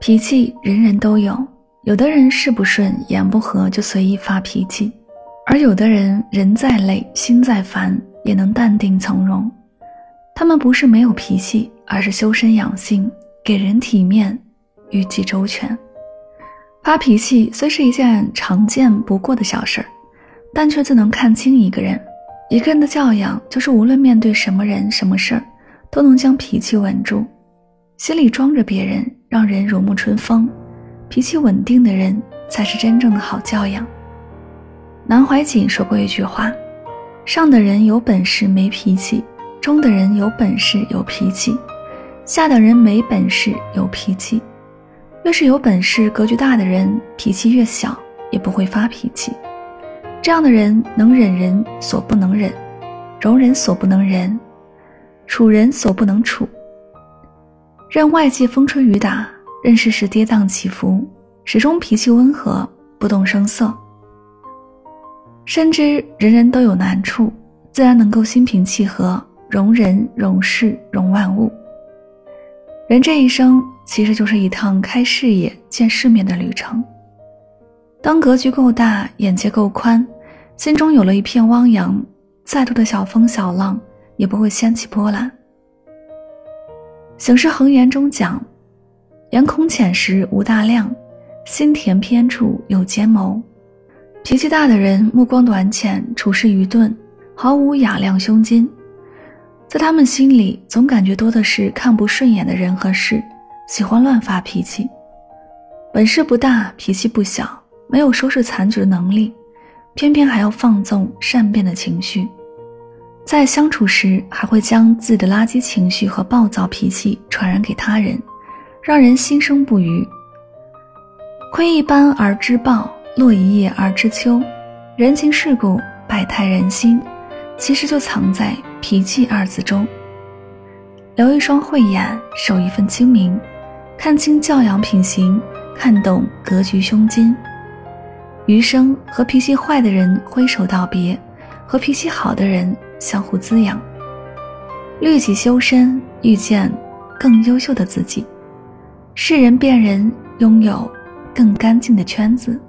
脾气人人都有，有的人事不顺、言不合就随意发脾气，而有的人人再累、心再烦也能淡定从容。他们不是没有脾气，而是修身养性，给人体面，语气周全。发脾气虽是一件常见不过的小事儿，但却自能看清一个人。一个人的教养，就是无论面对什么人、什么事儿，都能将脾气稳住，心里装着别人。让人如沐春风，脾气稳定的人才是真正的好教养。南怀瑾说过一句话：“上的人有本事没脾气，中的人有本事有脾气，下的人没本事有脾气。越是有本事、格局大的人，脾气越小，也不会发脾气。这样的人能忍人所不能忍，容人所不能忍，处人所不能处。”任外界风吹雨打，任世事跌宕起伏，始终脾气温和，不动声色。深知人人都有难处，自然能够心平气和，容人、容事、容万物。人这一生其实就是一趟开视野、见世面的旅程。当格局够大，眼界够宽，心中有了一片汪洋，再多的小风小浪也不会掀起波澜。《醒世恒言》中讲：“眼孔浅时无大量，心田偏处有奸谋。”脾气大的人目光短浅，处事愚钝，毫无雅量胸襟，在他们心里总感觉多的是看不顺眼的人和事，喜欢乱发脾气。本事不大，脾气不小，没有收拾残局的能力，偏偏还要放纵善变的情绪。在相处时，还会将自己的垃圾情绪和暴躁脾气传染给他人，让人心生不愉。窥一斑而知豹，落一叶而知秋。人情世故，百态人心，其实就藏在“脾气”二字中。留一双慧眼，守一份清明，看清教养品行，看懂格局胸襟。余生和脾气坏的人挥手道别，和脾气好的人。相互滋养，律己修身，遇见更优秀的自己，世人辨人，拥有更干净的圈子。